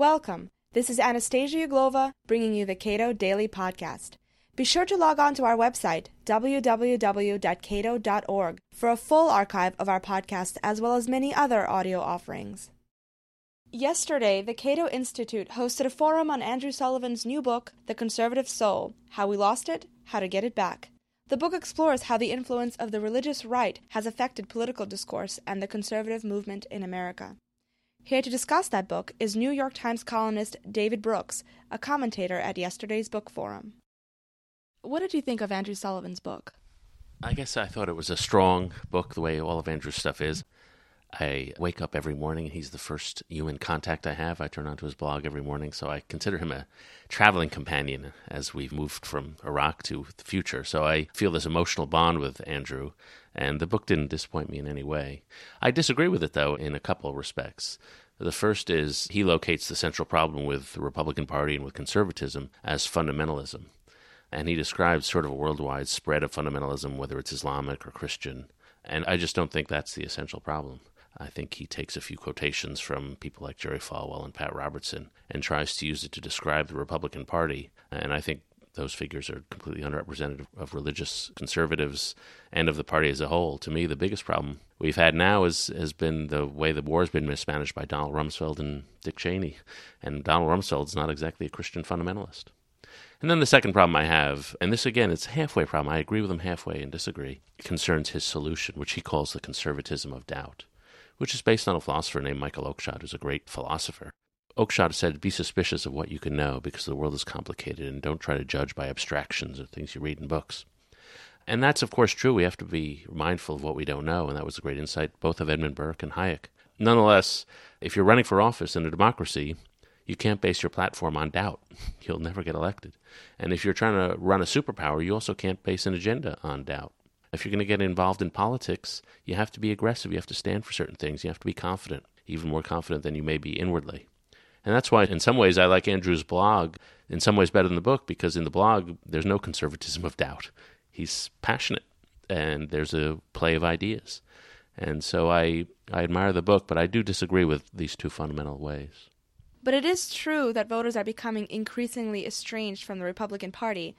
Welcome. This is Anastasia Uglova bringing you the Cato Daily Podcast. Be sure to log on to our website, www.cato.org, for a full archive of our podcast as well as many other audio offerings. Yesterday, the Cato Institute hosted a forum on Andrew Sullivan's new book, The Conservative Soul How We Lost It, How to Get It Back. The book explores how the influence of the religious right has affected political discourse and the conservative movement in America. Here to discuss that book is New York Times columnist David Brooks, a commentator at yesterday's book forum. What did you think of Andrew Sullivan's book? I guess I thought it was a strong book, the way all of Andrew's stuff is. I wake up every morning and he's the first human contact I have. I turn onto his blog every morning, so I consider him a traveling companion as we've moved from Iraq to the future. So I feel this emotional bond with Andrew, and the book didn't disappoint me in any way. I disagree with it, though, in a couple of respects. The first is he locates the central problem with the Republican Party and with conservatism as fundamentalism. And he describes sort of a worldwide spread of fundamentalism, whether it's Islamic or Christian. And I just don't think that's the essential problem. I think he takes a few quotations from people like Jerry Falwell and Pat Robertson and tries to use it to describe the Republican Party. And I think those figures are completely unrepresentative of religious conservatives and of the party as a whole. To me, the biggest problem we've had now is, has been the way the war has been mismanaged by Donald Rumsfeld and Dick Cheney. And Donald Rumsfeld is not exactly a Christian fundamentalist. And then the second problem I have, and this again, it's a halfway problem. I agree with him halfway and disagree, concerns his solution, which he calls the conservatism of doubt which is based on a philosopher named Michael Oakeshott, who's a great philosopher. Oakeshott said, Be suspicious of what you can know because the world is complicated and don't try to judge by abstractions or things you read in books. And that's, of course, true. We have to be mindful of what we don't know, and that was a great insight both of Edmund Burke and Hayek. Nonetheless, if you're running for office in a democracy, you can't base your platform on doubt. You'll never get elected. And if you're trying to run a superpower, you also can't base an agenda on doubt. If you're going to get involved in politics, you have to be aggressive. You have to stand for certain things. You have to be confident, even more confident than you may be inwardly. And that's why, in some ways, I like Andrew's blog, in some ways better than the book, because in the blog, there's no conservatism of doubt. He's passionate, and there's a play of ideas. And so I, I admire the book, but I do disagree with these two fundamental ways. But it is true that voters are becoming increasingly estranged from the Republican Party.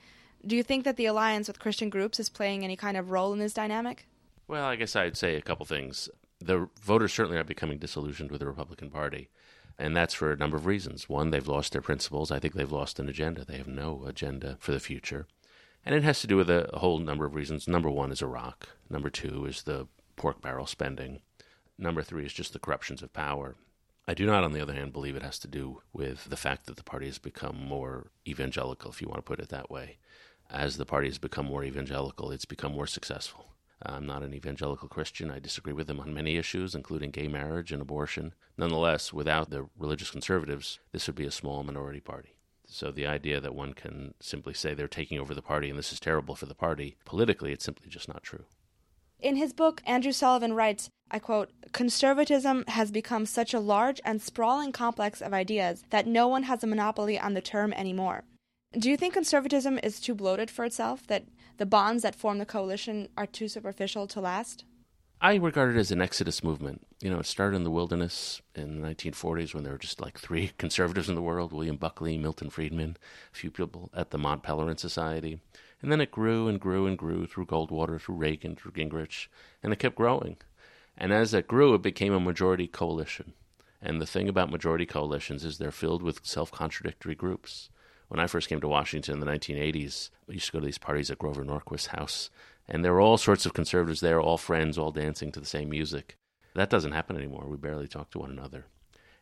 Do you think that the alliance with Christian groups is playing any kind of role in this dynamic? Well, I guess I'd say a couple things. The voters certainly are becoming disillusioned with the Republican Party, and that's for a number of reasons. One, they've lost their principles. I think they've lost an agenda. They have no agenda for the future. And it has to do with a, whole number of reasons. Number one is Iraq. Number two is the pork barrel spending. Number three is just the corruptions of power. I do not, on the other hand, believe it has to do with the fact that the party has become more evangelical, if you want to put it that way as the party has become more evangelical, it's become more successful. I'm not an evangelical Christian. I disagree with them on many issues, including gay marriage and abortion. Nonetheless, without the religious conservatives, this would be a small minority party. So the idea that one can simply say they're taking over the party and this is terrible for the party, politically, it's simply just not true. In his book, Andrew Sullivan writes, I quote, Conservatism has become such a large and sprawling complex of ideas that no one has a monopoly on the term anymore. Do you think conservatism is too bloated for itself, that the bonds that form the coalition are too superficial to last? I regard it as an exodus movement. You know, it started in the wilderness in the 1940s when there were just like three conservatives in the world William Buckley, Milton Friedman, a few people at the Mont Pelerin Society. And then it grew and grew and grew through Goldwater, through Reagan, through Gingrich, and it kept growing. And as it grew, it became a majority coalition. And the thing about majority coalitions is they're filled with self contradictory groups when I first came to Washington in the 1980s, I used to go to these parties at Grover Norquist's house, and there were all sorts of conservatives there, all friends, all dancing to the same music. That doesn't happen anymore. We barely talk to one another.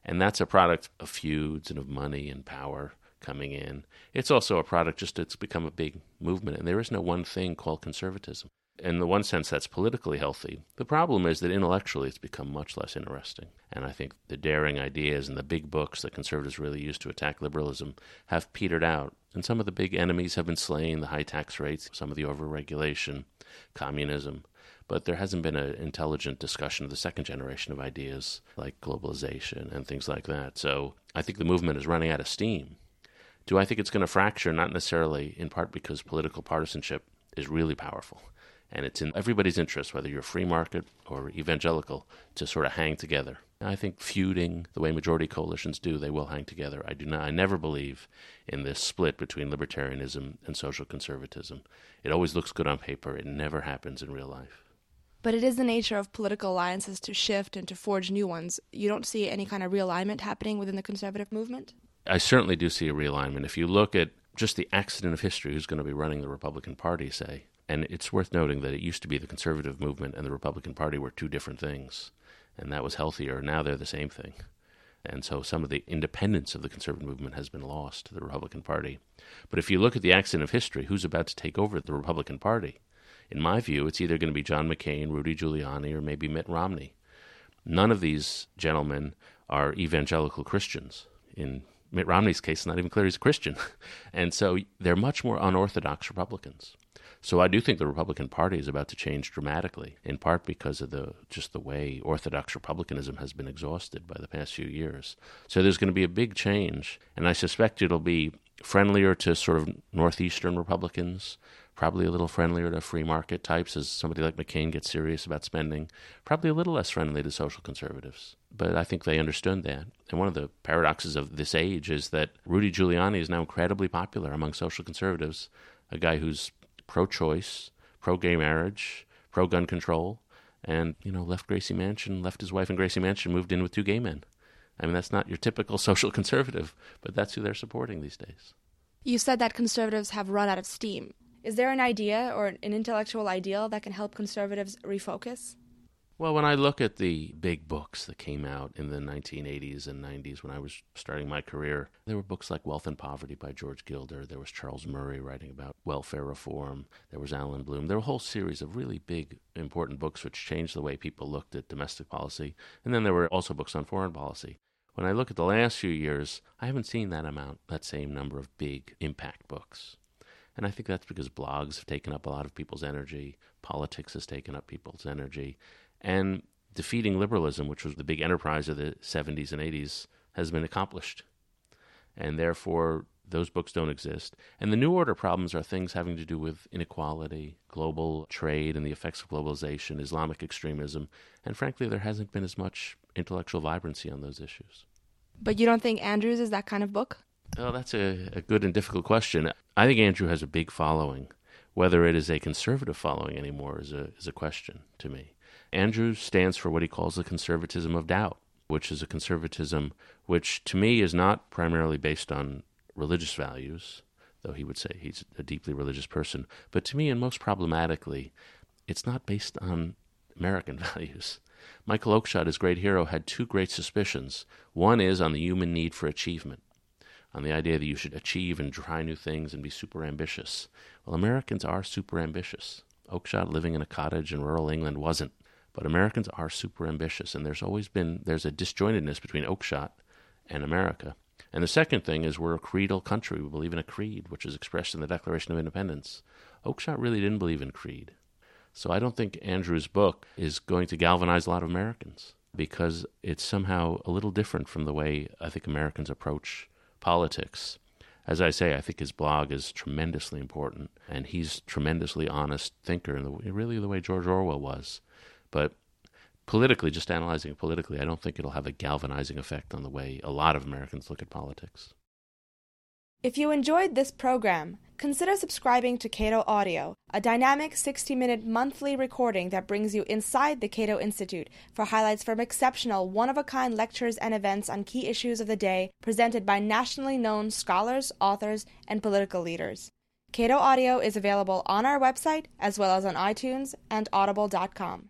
And that's a product of feuds and of money and power coming in. It's also a product just it's become a big movement, and there is no one thing called conservatism in the one sense, that's politically healthy. The problem is that intellectually it's become much less interesting. And I think the daring ideas and the big books that conservatives really use to attack liberalism have petered out. And some of the big enemies have been slain the high tax rates, some of the overregulation, communism. But there hasn't been an intelligent discussion of the second generation of ideas like globalization and things like that. So I think the movement is running out of steam. Do I think it's going to fracture? Not necessarily, in part because political partisanship is really powerful And it's in everybody's interest, whether you're free market or evangelical, to sort of hang together. I think feuding the way majority coalitions do, they will hang together. I do not. I never believe in this split between libertarianism and social conservatism. It always looks good on paper. It never happens in real life. But it is the nature of political alliances to shift and to forge new ones. You don't see any kind of realignment happening within the conservative movement? I certainly do see a realignment. If you look at just the accident of history, who's going to be running the Republican Party, say, and it's worth noting that it used to be the conservative movement and the Republican Party were two different things and that was healthier. Now they're the same thing. And so some of the independence of the conservative movement has been lost to the Republican Party. But if you look at the accident of history, who's about to take over the Republican Party? In my view, it's either going to be John McCain, Rudy Giuliani, or maybe Mitt Romney. None of these gentlemen are evangelical Christians. In Mitt Romney's case, it's not even clear he's a Christian. and so they're much more unorthodox Republicans. So I do think the Republican Party is about to change dramatically, in part because of the just the way orthodox republicanism has been exhausted by the past few years. So there's going to be a big change, and I suspect it'll be friendlier to sort of northeastern Republicans, probably a little friendlier to free market types as somebody like McCain gets serious about spending, probably a little less friendly to social conservatives. But I think they understood that. And one of the paradoxes of this age is that Rudy Giuliani is now incredibly popular among social conservatives, a guy who's pro choice, pro gay marriage, pro gun control, and, you know, left Gracie Mansion, left his wife in Gracie Mansion, moved in with two gay men. I mean, that's not your typical social conservative, but that's who they're supporting these days. You said that conservatives have run out of steam. Is there an idea or an intellectual ideal that can help conservatives refocus? Well, when I look at the big books that came out in the 1980s and 90s when I was starting my career, there were books like Wealth and Poverty by George Gilder. There was Charles Murray writing about welfare reform. There was Allan Bloom. There were a whole series of really big, important books which changed the way people looked at domestic policy. And then there were also books on foreign policy. When I look at the last few years, I haven't seen that amount, that same number of big impact books. And I think that's because blogs have taken up a lot of people's energy, politics has taken up people's energy, and defeating liberalism, which was the big enterprise of the 70s and 80s, has been accomplished. And therefore, those books don't exist. And the New Order problems are things having to do with inequality, global trade, and the effects of globalization, Islamic extremism. And frankly, there hasn't been as much intellectual vibrancy on those issues. But you don't think Andrews is that kind of book? Well, that's a, a good and difficult question. I think Andrew has a big following. Whether it is a conservative following anymore is a, is a question to me. Andrews stands for what he calls the conservatism of doubt, which is a conservatism which, to me, is not primarily based on religious values, though he would say he's a deeply religious person. But to me, and most problematically, it's not based on American values. Michael Oakeshott, his great hero, had two great suspicions. One is on the human need for achievement, on the idea that you should achieve and try new things and be super ambitious. Well, Americans are super ambitious. Oakeshott, living in a cottage in rural England, wasn't. But Americans are super ambitious, and there's always been there's a disjointedness between Oakeshott and America. And the second thing is we're a creedal country. We believe in a creed, which is expressed in the Declaration of Independence. Oakeshott really didn't believe in creed. So I don't think Andrew's book is going to galvanize a lot of Americans because it's somehow a little different from the way I think Americans approach politics. As I say, I think his blog is tremendously important, and he's tremendously honest thinker, in the, really the way George Orwell was. But politically, just analyzing it politically, I don't think it'll have a galvanizing effect on the way a lot of Americans look at politics. If you enjoyed this program, consider subscribing to Cato Audio, a dynamic 60 minute monthly recording that brings you inside the Cato Institute for highlights from exceptional, one of a kind lectures and events on key issues of the day presented by nationally known scholars, authors, and political leaders. Cato Audio is available on our website as well as on iTunes and audible.com.